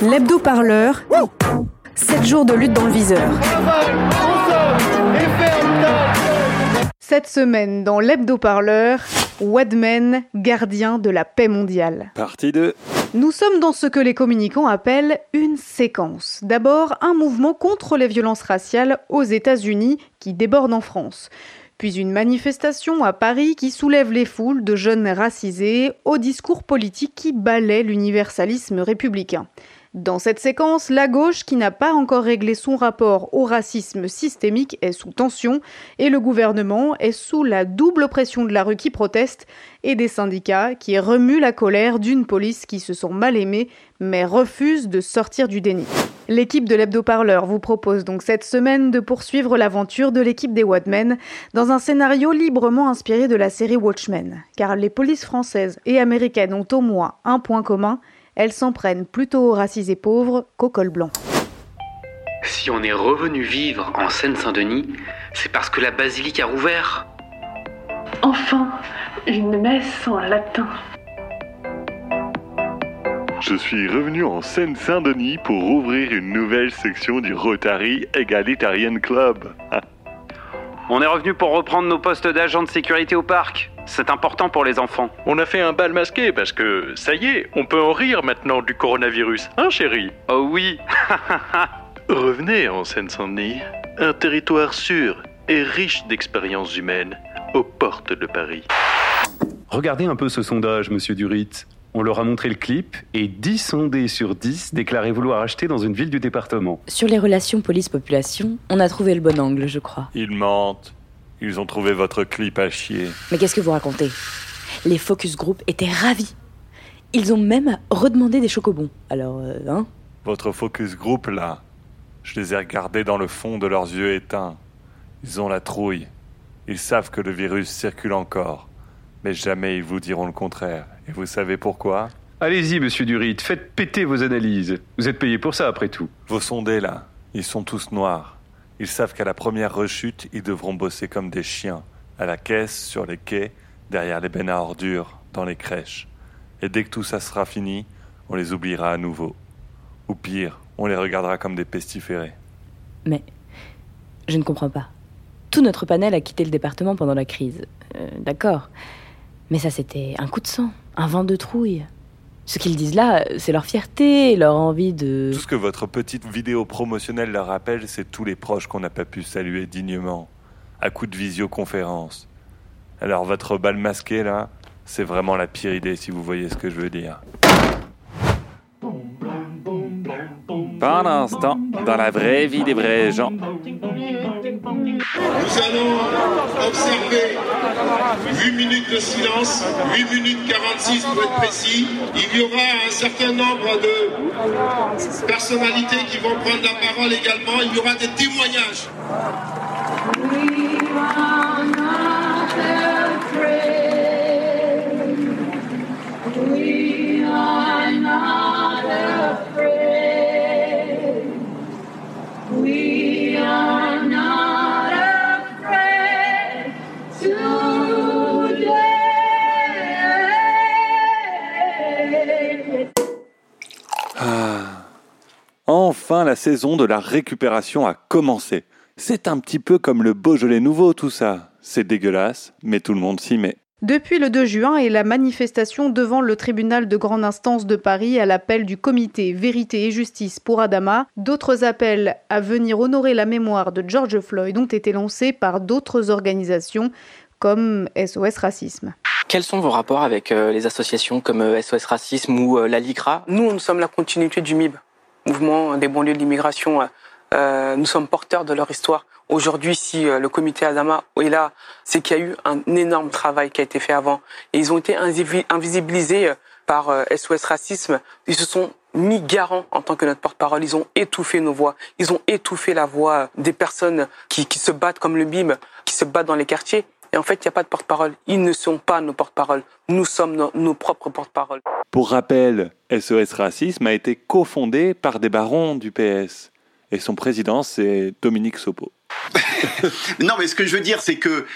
L'hebdo-parleur. 7 jours de lutte dans le viseur. Cette semaine, dans l'hebdo-parleur, Wadman, gardien de la paix mondiale. Partie 2. Nous sommes dans ce que les communicants appellent une séquence. D'abord, un mouvement contre les violences raciales aux États-Unis qui déborde en France. Puis une manifestation à Paris qui soulève les foules de jeunes racisés au discours politique qui balaie l'universalisme républicain. Dans cette séquence, la gauche, qui n'a pas encore réglé son rapport au racisme systémique, est sous tension et le gouvernement est sous la double pression de la rue qui proteste et des syndicats qui remuent la colère d'une police qui se sent mal aimée mais refuse de sortir du déni. L'équipe de l'hebdo-parleur vous propose donc cette semaine de poursuivre l'aventure de l'équipe des Wadmen dans un scénario librement inspiré de la série Watchmen, car les polices françaises et américaines ont au moins un point commun, elles s'en prennent plutôt aux racisés pauvres qu'aux cols blancs. Si on est revenu vivre en Seine-Saint-Denis, c'est parce que la basilique a rouvert. Enfin, une messe en latin. Je suis revenu en Seine-Saint-Denis pour ouvrir une nouvelle section du Rotary Egalitarian Club. On est revenu pour reprendre nos postes d'agents de sécurité au parc. C'est important pour les enfants. On a fait un bal masqué parce que, ça y est, on peut en rire maintenant du coronavirus, hein chérie? Oh oui Revenez en Seine-Saint-Denis, un territoire sûr et riche d'expériences humaines, aux portes de Paris. Regardez un peu ce sondage, monsieur Durit. On leur a montré le clip et 10 sondés sur 10 déclaraient vouloir acheter dans une ville du département. Sur les relations police-population, on a trouvé le bon angle, je crois. Ils mentent. Ils ont trouvé votre clip à chier. Mais qu'est-ce que vous racontez? Les focus group étaient ravis. Ils ont même redemandé des chocobons. Alors, euh, hein? Votre focus group, là, je les ai regardés dans le fond de leurs yeux éteints. Ils ont la trouille. Ils savent que le virus circule encore. Mais jamais ils vous diront le contraire. Et vous savez pourquoi? Allez-y, monsieur Durit, faites péter vos analyses. Vous êtes payé pour ça, après tout. Vos sondés, là, ils sont tous noirs. Ils savent qu'à la première rechute, ils devront bosser comme des chiens, à la caisse, sur les quais, derrière les bennes à ordures, dans les crèches. Et dès que tout ça sera fini, on les oubliera à nouveau. Ou pire, on les regardera comme des pestiférés. Mais je ne comprends pas. Tout notre panel a quitté le département pendant la crise. Euh, D'accord. Mais ça, c'était un coup de sang, un vent de trouille. Ce qu'ils disent là, c'est leur fierté, leur envie de... Tout ce que votre petite vidéo promotionnelle leur rappelle, c'est tous les proches qu'on n'a pas pu saluer dignement, à coup de visioconférence. Alors votre bal masqué, là, c'est vraiment la pire idée si vous voyez ce que je veux dire. Pendant ce temps, dans la vraie vie des vrais gens, Nous allons observer 8 minutes de silence, 8 minutes 46 pour être précis. Il y aura un certain nombre de personnalités qui vont prendre la parole également. Il y aura des témoignages. Saison de la récupération a commencé. C'est un petit peu comme le Beaujolais nouveau tout ça. C'est dégueulasse, mais tout le monde s'y met. Depuis le 2 juin et la manifestation devant le tribunal de grande instance de Paris à l'appel du comité Vérité et Justice pour Adama, d'autres appels à venir honorer la mémoire de George Floyd ont été lancés par d'autres organisations comme SOS Racisme. Quels sont vos rapports avec euh, les associations comme euh, SOS Racisme ou euh, la LICRA Nous, nous sommes la continuité du MIB, Mouvement des banlieues de l'immigration. Euh, nous sommes porteurs de leur histoire. Aujourd'hui, si euh, le comité Adama est là, c'est qu'il y a eu un énorme travail qui a été fait avant. Et ils ont été invi- invisibilisés euh, par euh, SOS Racisme. Ils se sont mis garants en tant que notre porte-parole. Ils ont étouffé nos voix. Ils ont étouffé la voix des personnes qui, qui se battent comme le BIM, qui se battent dans les quartiers. Et en fait, il n'y a pas de porte-parole. Ils ne sont pas nos porte-paroles. Nous sommes nos, propres porte-paroles. Pour rappel, SOS Racisme a été cofondé par des barons du PS. Et son président, c'est Dominique Sopo. non, mais ce que je veux dire, c'est que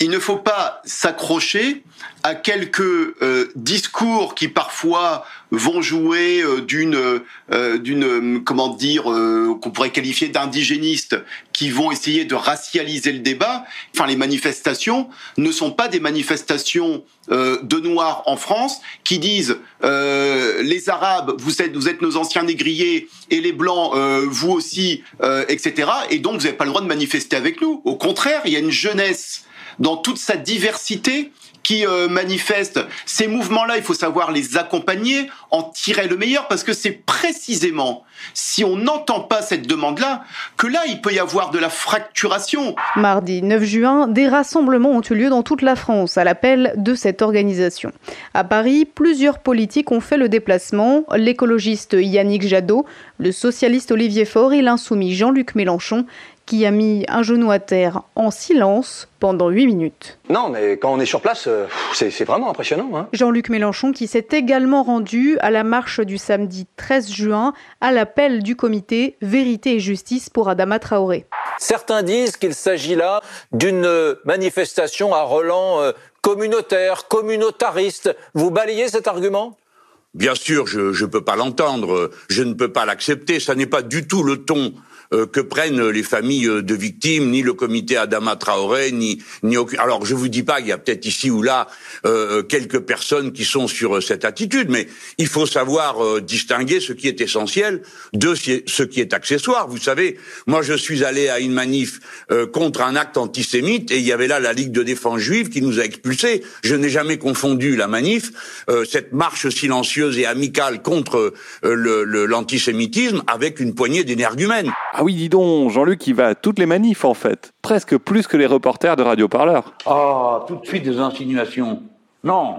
il ne faut pas s'accrocher à quelques euh, discours qui parfois vont jouer euh, d'une euh, d'une comment dire qu'on pourrait qualifier d'indigénistes qui vont essayer de racialiser le débat. Enfin, les manifestations ne sont pas des manifestations de noirs en France qui disent les Arabes vous êtes vous êtes nos anciens négriers et les blancs vous aussi etc. Et donc vous n'avez pas le droit de manifester avec nous. Au contraire, il y a une jeunesse dans toute sa diversité qui euh. Ces mouvements-là, il faut savoir les accompagner, en tirer le meilleur, parce que c'est précisément si on n'entend pas cette demande-là que là, il peut y avoir de la fracturation. Mardi 9 juin, des rassemblements ont eu lieu dans toute la France à l'appel de cette organisation. À Paris, plusieurs politiques ont fait le déplacement. L'écologiste Yannick Jadot, le socialiste Olivier Faure et l'insoumis Jean-Luc Mélenchon qui a mis un genou à terre en silence pendant 8 minutes. Non, mais quand on est sur place, euh, c'est vraiment impressionnant. Hein. Jean-Luc Mélenchon qui s'est également rendu à la marche du samedi 13 juin à l'appel du comité Vérité et Justice pour Adama Traoré. Certains disent qu'il s'agit là d'une manifestation à Roland euh, communautaire, communautariste. Vous balayez cet argument? Bien sûr, je ne peux pas l'entendre, je ne peux pas l'accepter, ça n'est pas du tout le ton euh, que prennent les familles euh, de victimes, ni le comité Adama Traoré, ni ni aucun. Alors je vous dis pas, il y a peut-être ici ou là euh, quelques personnes qui sont sur cette attitude, mais il faut savoir distinguer ce qui est essentiel de ce qui est accessoire. Vous savez, moi je suis allé à une manif contre un acte antisémite et il y avait là la Ligue de défense juive qui nous a expulsés. Je n'ai jamais confondu la manif, cette marche silencieuse et amicale contre l'antisémitisme le, avec une poignée d'énergumènes. Ah oui, dis donc, Jean-Luc, il va à toutes les manifs en fait. Presque plus que les reporters de Radio Parleur. Ah, tout de suite des insinuations. Non,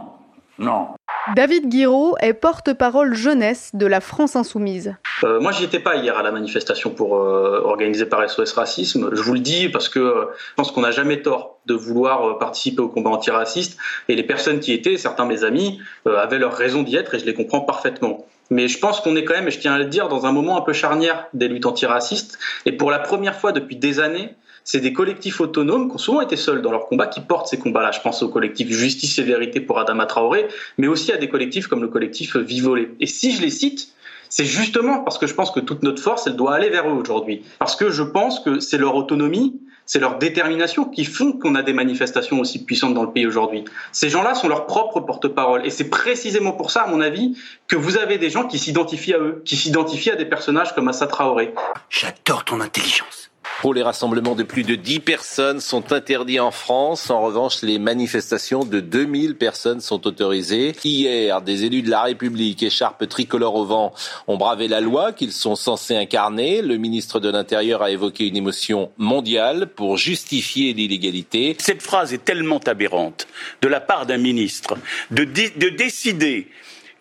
non. David Guiraud est porte-parole jeunesse de la France Insoumise. Euh, moi, j'y étais pas hier à la manifestation pour euh, organisée par SOS Racisme. Je vous le dis parce que euh, je pense qu'on n'a jamais tort de vouloir euh, participer au combat antiraciste. Et les personnes qui étaient, certains de mes amis, avaient leur raison d'y être et je les comprends parfaitement. Mais je pense qu'on est quand même, et je tiens à le dire, dans un moment un peu charnière des luttes antiracistes. Et pour la première fois depuis des années, c'est des collectifs autonomes qui ont souvent été seuls dans leur combat qui portent ces combats-là. Je pense au collectif Justice et Vérité pour Adama Traoré, mais aussi à des collectifs comme le collectif Vivolé. Et si je les cite, c'est justement parce que je pense que toute notre force, elle doit aller vers eux aujourd'hui. Parce que je pense que c'est leur autonomie, c'est leur détermination qui font qu'on a des manifestations aussi puissantes dans le pays aujourd'hui. Ces gens-là sont leurs propres porte-parole. Et c'est précisément pour ça, à mon avis, que vous avez des gens qui s'identifient à eux, qui s'identifient à des personnages comme Assa Traoré. J'adore ton intelligence. Pour les rassemblements de plus de 10 personnes sont interdits en France. En revanche, les manifestations de 2000 personnes sont autorisées. Hier, des élus de la République, écharpe tricolore au vent, ont bravé la loi qu'ils sont censés incarner. Le ministre de l'Intérieur a évoqué une émotion mondiale pour justifier l'illégalité. Cette phrase est tellement aberrante de la part d'un ministre de, de décider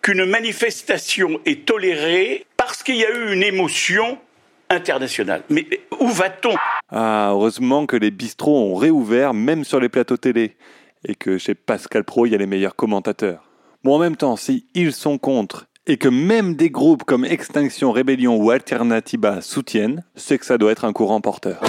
qu'une manifestation est tolérée parce qu'il y a eu une émotion international. Mais où va-t-on? Ah, heureusement que les bistrots ont réouvert, même sur les plateaux télé, et que chez Pascal Pro, il y a les meilleurs commentateurs. Bon, en même temps, si ils sont contre, et que même des groupes comme Extinction, Rébellion ou Alternativa soutiennent, c'est que ça doit être un courant porteur.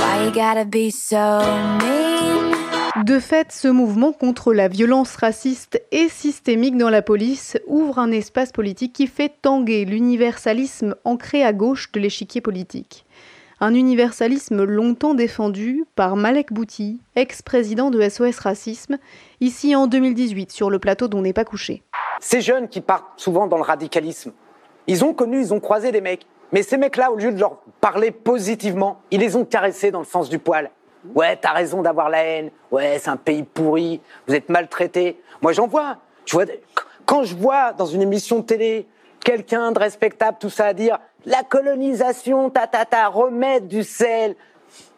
De fait, ce mouvement contre la violence raciste et systémique dans la police ouvre un espace politique qui fait tanguer l'universalisme ancré à gauche de l'échiquier politique. Un universalisme longtemps défendu par Malek Bouti, ex-président de SOS Racisme, ici en 2018 sur le plateau dont n'est pas couché. Ces jeunes qui partent souvent dans le radicalisme, ils ont connu, ils ont croisé des mecs. Mais ces mecs-là, au lieu de leur parler positivement, ils les ont caressés dans le sens du poil. Ouais, t'as raison d'avoir la haine. Ouais, c'est un pays pourri. Vous êtes maltraités. Moi, j'en vois. Je vois. Quand je vois dans une émission de télé quelqu'un de respectable, tout ça à dire la colonisation, ta ta ta, remettre du sel.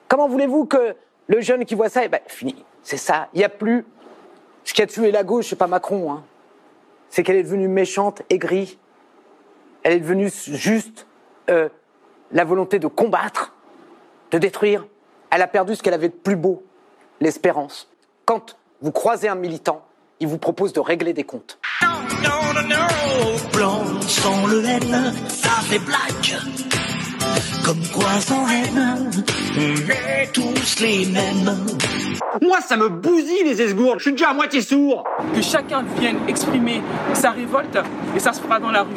Comment voulez-vous que le jeune qui voit ça, eh ben, fini. C'est ça. Il n'y a plus. Ce qui a tué la gauche, c'est pas Macron. Hein. C'est qu'elle est devenue méchante, aigrie. Elle est devenue juste euh, la volonté de combattre, de détruire. Elle a perdu ce qu'elle avait de plus beau, l'espérance. Quand vous croisez un militant, il vous propose de régler des comptes. Non, non, non, blanc sans le ça fait blague. Comme quoi sans haine, on est tous les mêmes. Moi, ça me bousille les esgourdes. Je suis déjà à moitié sourd. Que chacun vienne exprimer sa révolte et ça se fera dans la rue.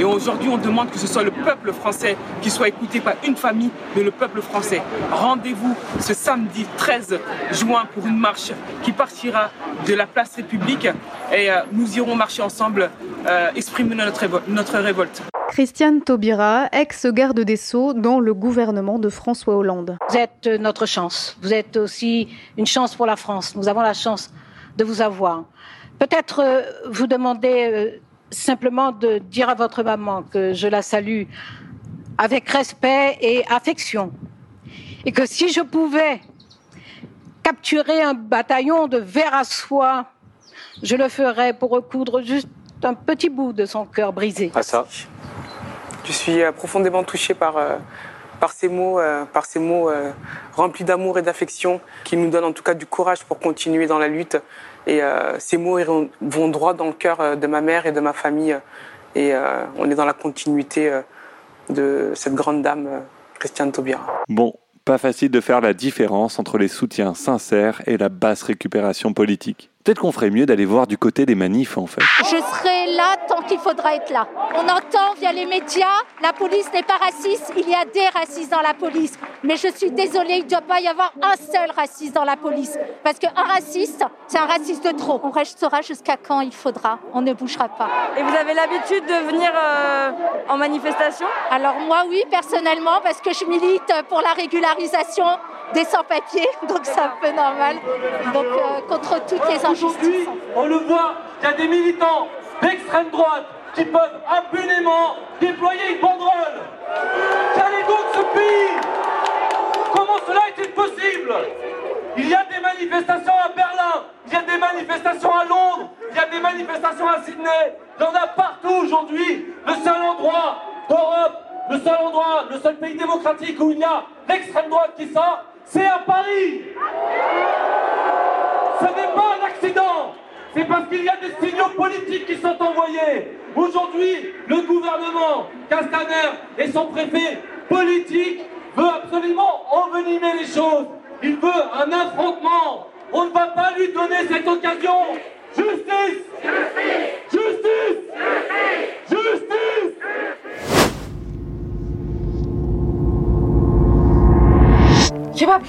Et aujourd'hui, on demande que ce soit le peuple français qui soit écouté, pas une famille, mais le peuple français. Rendez-vous ce samedi 13 juin pour une marche qui partira de la place République et euh, nous irons marcher ensemble, euh, exprimer notre, révo- notre révolte. Christiane Taubira, ex-garde des Sceaux dans le gouvernement de François Hollande. Vous êtes euh, notre chance. Vous êtes aussi une chance pour la France. Nous avons la chance de vous avoir. Peut-être euh, vous demander euh, simplement de dire à votre maman que je la salue avec respect et affection. Et que si je pouvais capturer un bataillon de vers à soie, je le ferais pour recoudre juste un petit bout de son cœur brisé. Ah ça. Je suis euh, profondément touché par, euh, par ces mots, euh, par ces mots remplis d'amour et d'affection qui nous donnent en tout cas du courage pour continuer dans la lutte. Et ces mots vont droit dans le cœur de ma mère et de ma famille. Et on est dans la continuité de cette grande dame, Christiane Taubira. Bon, pas facile de faire la différence entre les soutiens sincères et la basse récupération politique. Peut-être qu'on ferait mieux d'aller voir du côté des manifs en fait. Je serai là tant qu'il faudra être là. On entend via les médias, la police n'est pas raciste, il y a des racistes dans la police. Mais je suis désolée, il ne doit pas y avoir un seul raciste dans la police. Parce qu'un raciste, c'est un raciste de trop. On restera jusqu'à quand il faudra, on ne bougera pas. Et vous avez l'habitude de venir euh, en manifestation? Alors moi oui, personnellement, parce que je milite pour la régularisation des sans-papiers, donc c'est un peu normal. Donc euh, contre toutes les injustices. On le voit, il y a des militants d'extrême droite qui peuvent impunément déployer une banderole. Quel est donc ce pays? Comment cela est-il possible? Il y a des manifestations à Berlin, il y a des manifestations à Londres, il y a des manifestations à Sydney. Il y en a partout aujourd'hui. Le seul endroit d'Europe, le seul endroit, le seul pays démocratique où il y a l'extrême droite qui sort, c'est à Paris. Ce n'est pas un accident. C'est parce qu'il y a des signaux politiques qui sont envoyés. Aujourd'hui, le gouvernement, Castaner et son préfet politique veut absolument envenimer les choses. Il veut un affrontement. On ne va pas lui donner cette occasion. Justice Justice Justice Kebab,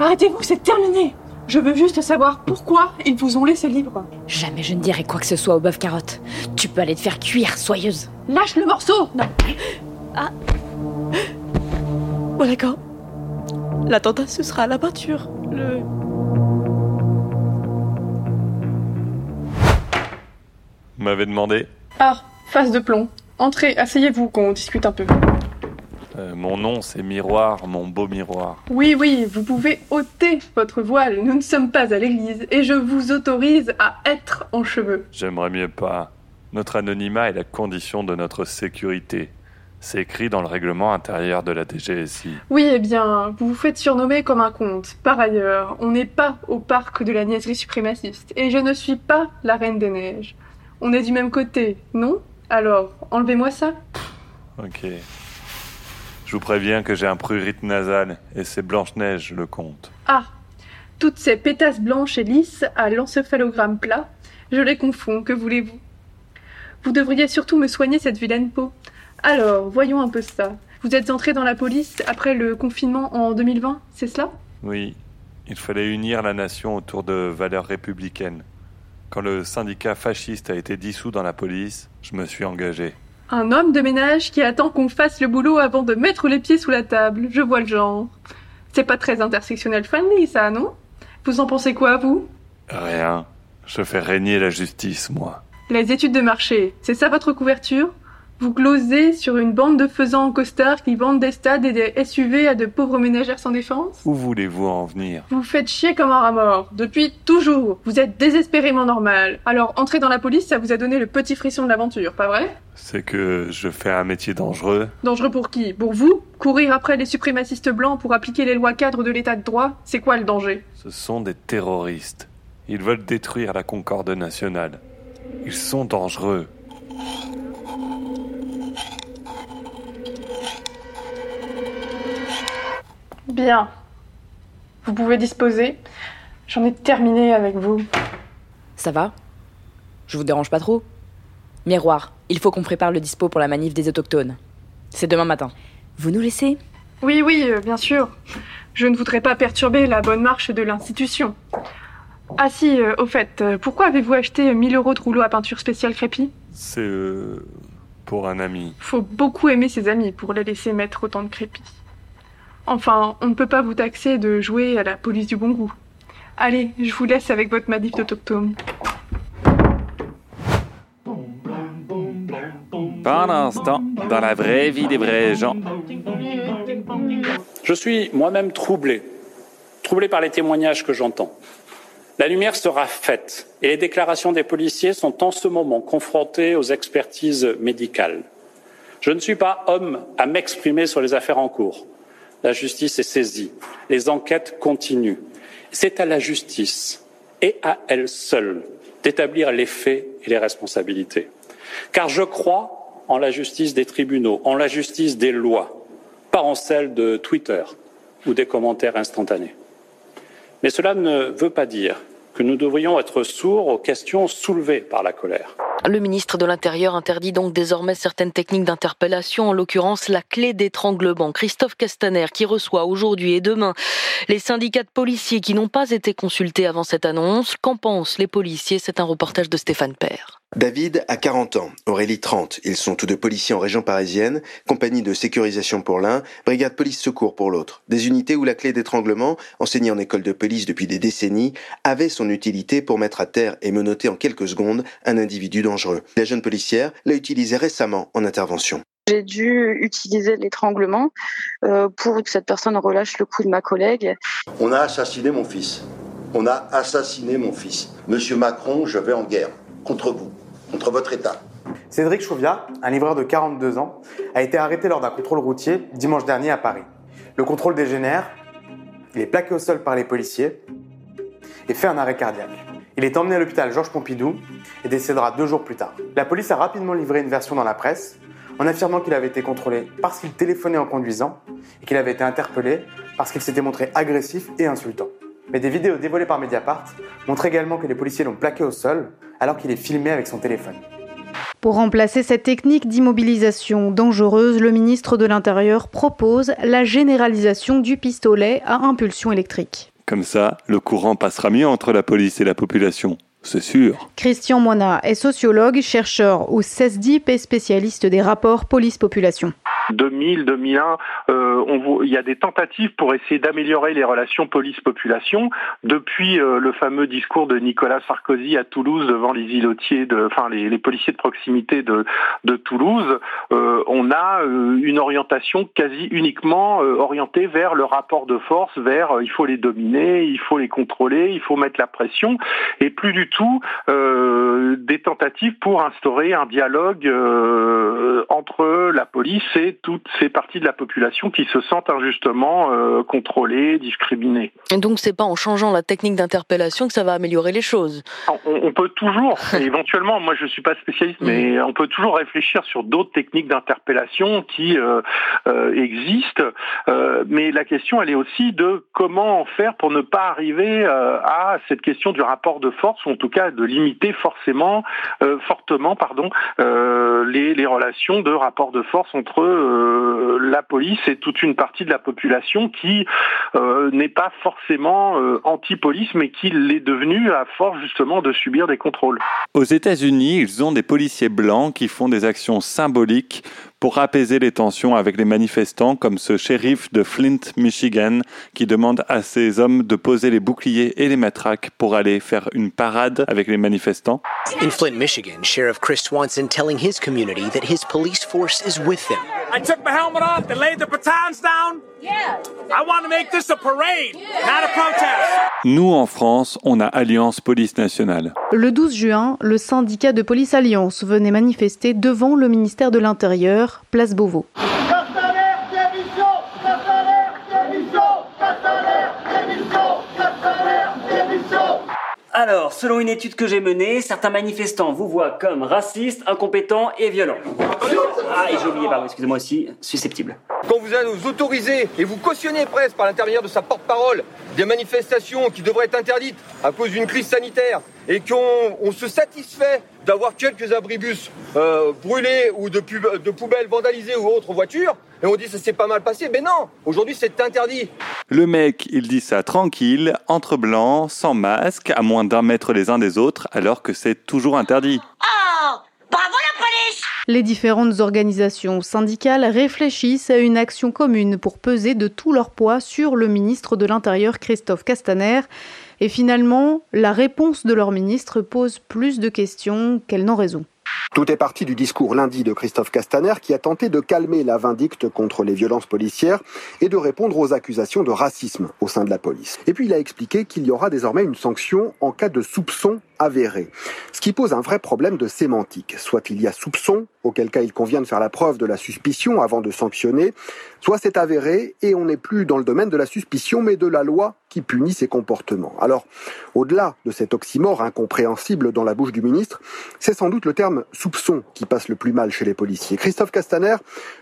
arrêtez-vous, c'est terminé. Je veux juste savoir pourquoi ils vous ont laissé libre. Jamais je ne dirai quoi que ce soit au bœuf carotte. Tu peux aller te faire cuire, soyeuse. Lâche le morceau Non. Ah. Bon d'accord. L'attentat, ce sera à la peinture. Le... Vous m'avez demandé Ah, face de plomb. Entrez, asseyez-vous qu'on discute un peu. Euh, Mon nom c'est Miroir, mon beau miroir. Oui, oui, vous pouvez ôter votre voile. Nous ne sommes pas à l'église et je vous autorise à être en cheveux. J'aimerais mieux pas. Notre anonymat est la condition de notre sécurité. C'est écrit dans le règlement intérieur de la DGSI. Oui, eh bien, vous vous faites surnommer comme un conte. Par ailleurs, on n'est pas au parc de la niaiserie suprémaciste et je ne suis pas la reine des neiges. On est du même côté, non? Alors, enlevez-moi ça. Ok. Je vous préviens que j'ai un prurite nasal et c'est Blanche-Neige le comte. Ah, toutes ces pétasses blanches et lisses à l'encéphalogramme plat, je les confonds, que voulez-vous? Vous devriez surtout me soigner cette vilaine peau. Alors, voyons un peu ça. Vous êtes entré dans la police après le confinement en 2020, c'est cela? Oui, il fallait unir la nation autour de valeurs républicaines. Quand le syndicat fasciste a été dissous dans la police, je me suis engagé. Un homme de ménage qui attend qu'on fasse le boulot avant de mettre les pieds sous la table, je vois le genre. C'est pas très intersectionnel friendly, ça, non? Vous en pensez quoi, vous? Rien. Je fais régner la justice, moi. Les études de marché, c'est ça votre couverture? Vous glosez sur une bande de faisans en costard qui vendent des stades et des SUV à de pauvres ménagères sans défense? Où voulez-vous en venir? Vous faites chier comme un rat mort, depuis toujours. Vous êtes désespérément normal. Alors entrer dans la police, ça vous a donné le petit frisson de l'aventure, pas vrai? C'est que je fais un métier dangereux. Dangereux pour qui? Pour vous? Courir après les suprémacistes blancs pour appliquer les lois cadres de l'état de droit? C'est quoi le danger? Ce sont des terroristes. Ils veulent détruire la concorde nationale. Ils sont dangereux. Bien. Vous pouvez disposer. J'en ai terminé avec vous. Ça va? Je vous dérange pas trop? Miroir, il faut qu'on prépare le dispo pour la manif des autochtones. C'est demain matin. Vous nous laissez? Oui, oui, euh, bien sûr. Je ne voudrais pas perturber la bonne marche de l'institution. Ah si, euh, au fait, euh, pourquoi avez-vous acheté 1000 euros de rouleau à peinture spéciale crépi? C'est euh, pour un ami. Faut beaucoup aimer ses amis pour les laisser mettre autant de crépi. Enfin, on ne peut pas vous taxer de jouer à la police du bon goût. Allez, je vous laisse avec votre manif d'autochtone. Pendant ce temps, dans la vraie vie des vrais gens, Je suis moi-même troublé, troublé par les témoignages que j'entends. La lumière sera faite et les déclarations des policiers sont en ce moment confrontées aux expertises médicales. Je ne suis pas homme à m'exprimer sur les affaires en cours. La justice est saisie, les enquêtes continuent. C'est à la justice et à elle seule d'établir les faits et les responsabilités. Car je crois en la justice des tribunaux, en la justice des lois, pas en celle de Twitter ou des commentaires instantanés. Mais cela ne veut pas dire que nous devrions être sourds aux questions soulevées par la colère. Le ministre de l'Intérieur interdit donc désormais certaines techniques d'interpellation, en l'occurrence la clé d'étranglement. Christophe Castaner, qui reçoit aujourd'hui et demain les syndicats de policiers qui n'ont pas été consultés avant cette annonce. Qu'en pensent les policiers? C'est un reportage de Stéphane Père. David a 40 ans, Aurélie 30. Ils sont tous deux policiers en région parisienne, compagnie de sécurisation pour l'un, brigade police secours pour l'autre. Des unités où la clé d'étranglement, enseignée en école de police depuis des décennies, avait son utilité pour mettre à terre et menotter en quelques secondes un individu dangereux. La jeune policière l'a utilisé récemment en intervention. J'ai dû utiliser l'étranglement euh, pour que cette personne relâche le coup de ma collègue. On a assassiné mon fils. On a assassiné mon fils. Monsieur Macron, je vais en guerre contre vous, Cédric Chouviat, un livreur de 42 ans, a été arrêté lors d'un contrôle routier dimanche dernier à Paris. Le contrôle dégénère, il est plaqué au sol par les policiers et fait un arrêt cardiaque. Il est emmené à l'hôpital Georges Pompidou et décédera deux jours plus tard. La police a rapidement livré une version dans la presse en affirmant qu'il avait été contrôlé parce qu'il téléphonait en conduisant et qu'il avait été interpellé parce qu'il s'était montré agressif et insultant. Mais des vidéos dévoilées par Mediapart montrent également que les policiers l'ont plaqué au sol alors qu'il est filmé avec son téléphone. Pour remplacer cette technique d'immobilisation dangereuse, le ministre de l'Intérieur propose la généralisation du pistolet à impulsion électrique. Comme ça, le courant passera mieux entre la police et la population. C'est sûr. Christian Moina est sociologue, chercheur au CESDIP et spécialiste des rapports police-population. 2000, 2001, euh, il y a des tentatives pour essayer d'améliorer les relations police-population. Depuis euh, le fameux discours de Nicolas Sarkozy à Toulouse devant les îlotiers, enfin les, policiers de proximité de, Toulouse, euh, on a euh, une orientation quasi uniquement orientée vers le rapport de force, vers il faut les dominer, il faut les contrôler, il faut mettre la pression, et plus du tout des tentatives pour instaurer un dialogue entre la police et toutes ces parties de la population qui se sentent injustement euh, contrôlées, discriminées. Et donc c'est pas en changeant la technique d'interpellation que ça va améliorer les choses. On, on peut toujours, éventuellement, moi je suis pas spécialiste, mais on peut toujours réfléchir sur d'autres techniques d'interpellation qui euh, euh, existent. Mais la question, elle est aussi de comment faire pour ne pas arriver à cette question du rapport de force, ou en tout cas de limiter forcément, fortement, pardon, les, les relations de rapport de force entre la police et toute une partie de la population qui euh, n'est pas forcément euh, anti-police, mais qui l'est devenue à force justement de subir des contrôles. Aux États-Unis, ils ont des policiers blancs qui font des actions symboliques pour apaiser les tensions avec les manifestants, comme ce shérif de Flint, Michigan, qui demande à ses hommes de poser les boucliers et les matraques pour aller faire une parade avec les manifestants. In Flint, Michigan, Sheriff Chris Swanson telling his community that his police force is with them. I took my helmet off, they laid the batons down. Yeah. I want to make this a parade, not a protest. Nous, en France, on a Alliance Police Nationale. Le 12 juin, le syndicat de police Alliance venait manifester devant le ministère de l'Intérieur, place Beauvau. Alors, selon une étude que j'ai menée, certains manifestants vous voient comme racistes, incompétents et violents. Ah, et j'ai oublié, pardon, excusez-moi aussi, susceptibles. Quand vous allez nous autoriser et vous cautionnez presque par l'intermédiaire de sa porte-parole des manifestations qui devraient être interdites à cause d'une crise sanitaire et qu'on on se satisfait d'avoir quelques abribus euh, brûlés ou de, pub- de poubelles vandalisées ou autres voitures, et on dit ça s'est pas mal passé, mais non, aujourd'hui c'est interdit. Le mec, il dit ça tranquille, entre blancs, sans masque, à moins d'un mètre les uns des autres, alors que c'est toujours interdit. Les différentes organisations syndicales réfléchissent à une action commune pour peser de tout leur poids sur le ministre de l'Intérieur Christophe Castaner. Et finalement, la réponse de leur ministre pose plus de questions qu'elle n'en raison. Tout est parti du discours lundi de Christophe Castaner qui a tenté de calmer la vindicte contre les violences policières et de répondre aux accusations de racisme au sein de la police. Et puis il a expliqué qu'il y aura désormais une sanction en cas de soupçon avéré. Ce qui pose un vrai problème de sémantique. Soit il y a soupçon, auquel cas il convient de faire la preuve de la suspicion avant de sanctionner, soit c'est avéré et on n'est plus dans le domaine de la suspicion mais de la loi qui punit ces comportements. Alors, au-delà de cet oxymore incompréhensible dans la bouche du ministre, c'est sans doute le terme soupçon qui passe le plus mal chez les policiers. Christophe Castaner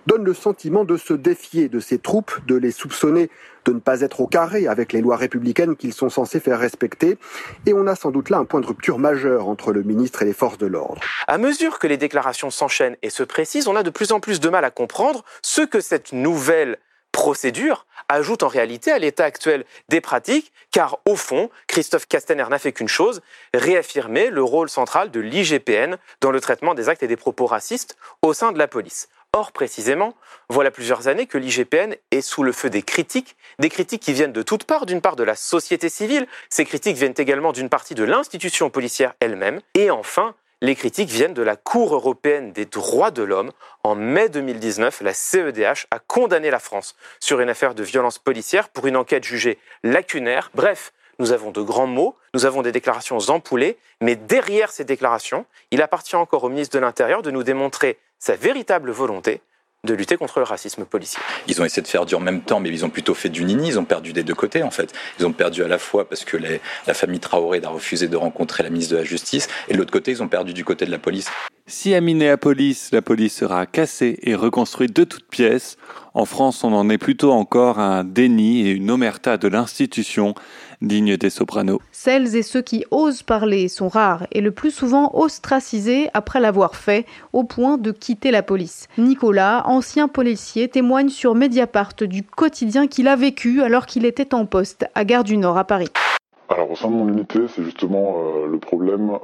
donne le sentiment de se défier de ses troupes, de les soupçonner de ne pas être au carré avec les lois républicaines qu'ils sont censés faire respecter. Et on a sans doute là un point de rupture majeur entre le ministre et les forces de l'ordre. À mesure que les déclarations s'enchaînent et se précisent, on a de plus en plus de mal à comprendre ce que cette nouvelle procédure ajoute en réalité à l'état actuel des pratiques, car au fond, Christophe Castaner n'a fait qu'une chose, réaffirmer le rôle central de l'IGPN dans le traitement des actes et des propos racistes au sein de la police. Or, précisément, voilà plusieurs années que l'IGPN est sous le feu des critiques, des critiques qui viennent de toutes parts, d'une part de la société civile, ces critiques viennent également d'une partie de l'institution policière elle-même, et enfin, les critiques viennent de la Cour européenne des droits de l'homme. En mai 2019, la CEDH a condamné la France sur une affaire de violence policière pour une enquête jugée lacunaire. Bref, nous avons de grands mots, nous avons des déclarations empoulées, mais derrière ces déclarations, il appartient encore au ministre de l'Intérieur de nous démontrer sa véritable volonté de lutter contre le racisme policier. Ils ont essayé de faire du en même temps, mais ils ont plutôt fait du nini. Ils ont perdu des deux côtés, en fait. Ils ont perdu à la fois parce que les- la famille Traoré a refusé de rencontrer la ministre de la Justice, et de l'autre côté, ils ont perdu du côté de la police. Si à Minneapolis, la police sera cassée et reconstruite de toutes pièces, en France, on en est plutôt encore à un déni et une omerta de l'institution digne des sopranos. Celles et ceux qui osent parler sont rares et le plus souvent ostracisés après l'avoir fait, au point de quitter la police. Nicolas, ancien policier, témoigne sur Mediapart du quotidien qu'il a vécu alors qu'il était en poste à Gare du Nord à Paris. Alors au sein de mon unité, c'est justement euh, le problème euh,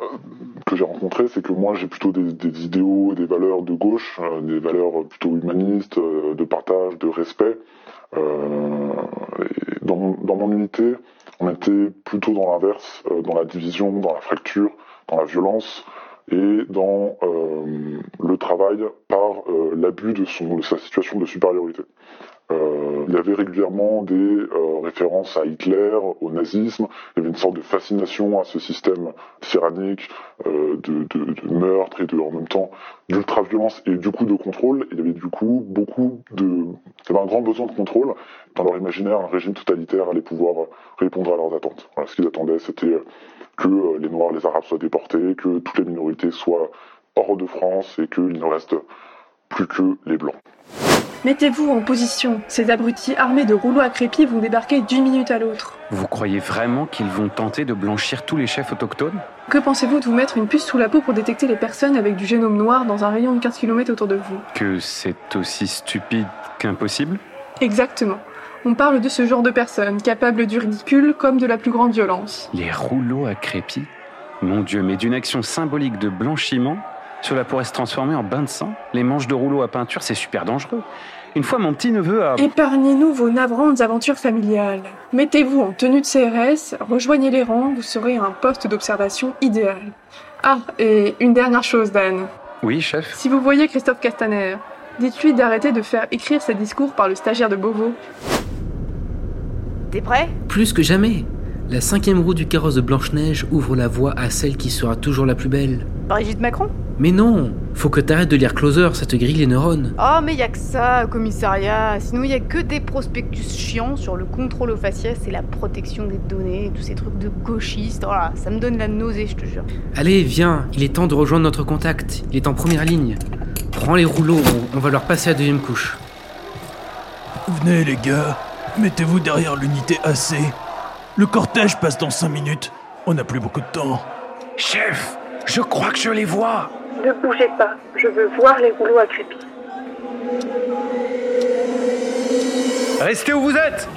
que j'ai rencontré, c'est que moi j'ai plutôt des, des idéaux et des valeurs de gauche, euh, des valeurs plutôt humanistes, euh, de partage, de respect. Euh, dans, mon- unité, on était plutôt dans l'inverse, euh, dans la division, dans la fracture, dans la violence et dans euh, le travail par l'abus de sa situation de supériorité. Euh, il y avait régulièrement des euh, références à Hitler, au nazisme. Il y avait une sorte de fascination à ce système tyrannique euh, de, meurtre et de, en même temps d'ultra-violence et du coup de contrôle. Il y avait du coup beaucoup de... Il y avait un grand besoin de contrôle. Dans leur imaginaire, un régime totalitaire allait pouvoir répondre à leurs attentes. Ce qu'ils attendaient, c'était que les Noirs, les Arabes soient déportés, que toutes les minorités soient hors de France et qu'il ne reste plus que les Blancs. Mettez-vous en position. Ces abrutis armés de rouleaux à crépi vont débarquer d'une minute à l'autre. Vous croyez vraiment qu'ils vont tenter de blanchir tous les chefs autochtones? Que pensez-vous de vous mettre une puce sous la peau pour détecter les personnes avec du génome noir dans un rayon de 15 km autour de vous? Que c'est aussi stupide qu'impossible? Exactement. On parle de ce genre de personnes, capables du ridicule comme de la plus grande violence. Les rouleaux à crépi Mon Dieu, mais d'une action symbolique de blanchiment, cela pourrait se transformer en bain de sang Les manches de rouleau à peinture, c'est super dangereux. Une fois, mon petit-neveu a... Épargnez-nous vos navrantes aventures familiales. Mettez-vous en tenue de CRS, rejoignez les rangs, vous serez un poste d'observation idéal. Ah, et une dernière chose, Dan. Oui, chef Si vous voyez Christophe Castaner, dites-lui d'arrêter de faire écrire ses discours par le stagiaire de Beauvau. T'es prêt? Plus que jamais. La cinquième roue du carrosse de Blanche-Neige ouvre la voie à celle qui sera toujours la plus belle. Brigitte Macron Mais non, faut que t'arrêtes de lire Closer, ça te grille les neurones. Oh, mais y a que ça, commissariat. Sinon, y a que des prospectus chiants sur le contrôle aux faciès et la protection des données, tous ces trucs de gauchistes. Voilà, ça me donne la nausée, je te jure. Allez, viens, il est temps de rejoindre notre contact. Il est en première ligne. Prends les rouleaux, on, on va leur passer la deuxième couche. Venez les gars, mettez-vous derrière l'unité AC. Le cortège passe dans 5 minutes. On n'a plus beaucoup de temps. Chef, je crois que je les vois. Ne bougez pas, je veux voir les rouleaux à crépi. Restez où vous êtes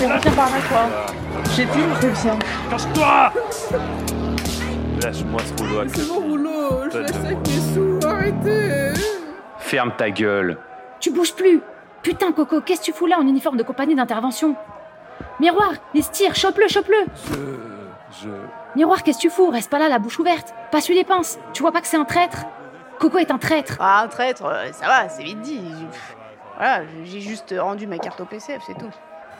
Reviens par là, toi. J'ai dit, reviens. Cache-toi Lâche-moi ce rouleau à C'est mon rouleau, je laisse avec mes sous, arrêtez Ferme ta gueule. Tu bouges plus Putain, Coco, qu'est-ce que tu fous là en uniforme de compagnie d'intervention? Miroir, il se tire, chope-le, chope-le Je. Je. Miroir, qu'est-ce que tu fous? Reste pas là, la bouche ouverte. Passe lui les pinces. Tu vois pas que c'est un traître? Coco est un traître. Ah, un traître, euh, ça va, c'est vite dit. Voilà, j'ai juste rendu ma carte au PCF, c'est tout.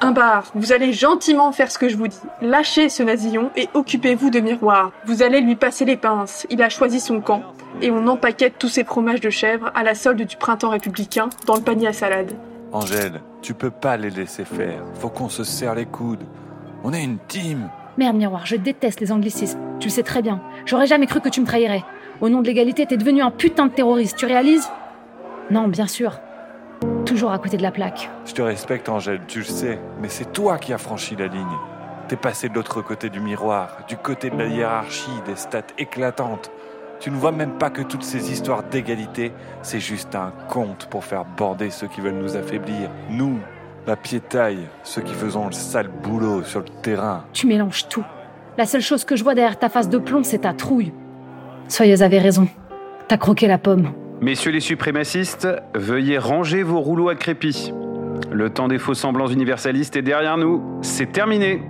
Un bar, vous allez gentiment faire ce que je vous dis. Lâchez ce nasillon et occupez-vous de Miroir. Vous allez lui passer les pinces. Il a choisi son camp. Et on empaquette tous ces fromages de chèvre à la solde du printemps républicain dans le panier à salade. Angèle, tu peux pas les laisser faire. Faut qu'on se serre les coudes. On est une team. Merde, Miroir, je déteste les anglicismes. Tu le sais très bien. J'aurais jamais cru que tu me trahirais. Au nom de l'égalité, t'es devenu un putain de terroriste. Tu réalises? Non, bien sûr. Toujours à côté de la plaque. Je te respecte, Angèle, tu le sais. Mais c'est toi qui as franchi la ligne. T'es passé de l'autre côté du miroir, du côté de la hiérarchie, des stats éclatantes. Tu ne vois même pas que toutes ces histoires d'égalité, c'est juste un conte pour faire border ceux qui veulent nous affaiblir. Nous, la piétaille, ceux qui faisons le sale boulot sur le terrain. Tu mélanges tout. La seule chose que je vois derrière ta face de plomb, c'est ta trouille. Soyeuse avait raison. T'as croqué la pomme. Messieurs les suprémacistes, veuillez ranger vos rouleaux à crépi. Le temps des faux semblants universalistes est derrière nous. C'est terminé.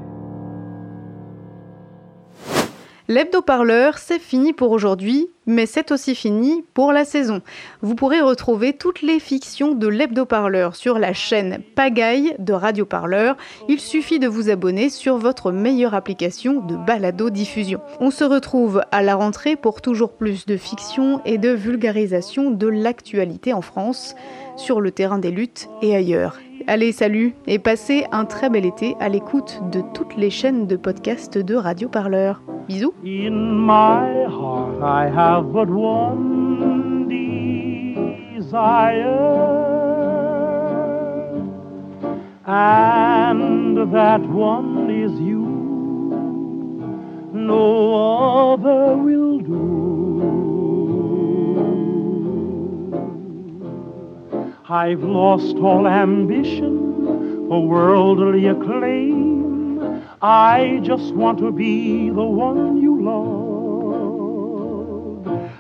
L'hebdo-parleur, c'est fini pour aujourd'hui, mais c'est aussi fini pour la saison. Vous pourrez retrouver toutes les fictions de l'hebdo-parleur sur la chaîne Pagaille de Radio Parleur. Il suffit de vous abonner sur votre meilleure application de balado-diffusion. On se retrouve à la rentrée pour toujours plus de fiction et de vulgarisation de l'actualité en France, sur le terrain des luttes et ailleurs. Allez, salut et passez un très bel été à l'écoute de toutes les chaînes de podcast de Radio Parleur. Bisous. In my heart I have but one desire, and that one is you. No other will do. I've lost all ambition for worldly acclaim. I just want to be the one you love.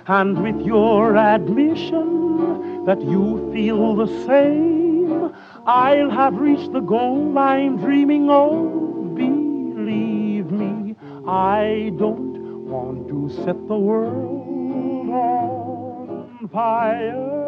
And with your admission that you feel the same, I'll have reached the goal I'm dreaming of. Believe me, I don't want to set the world on fire.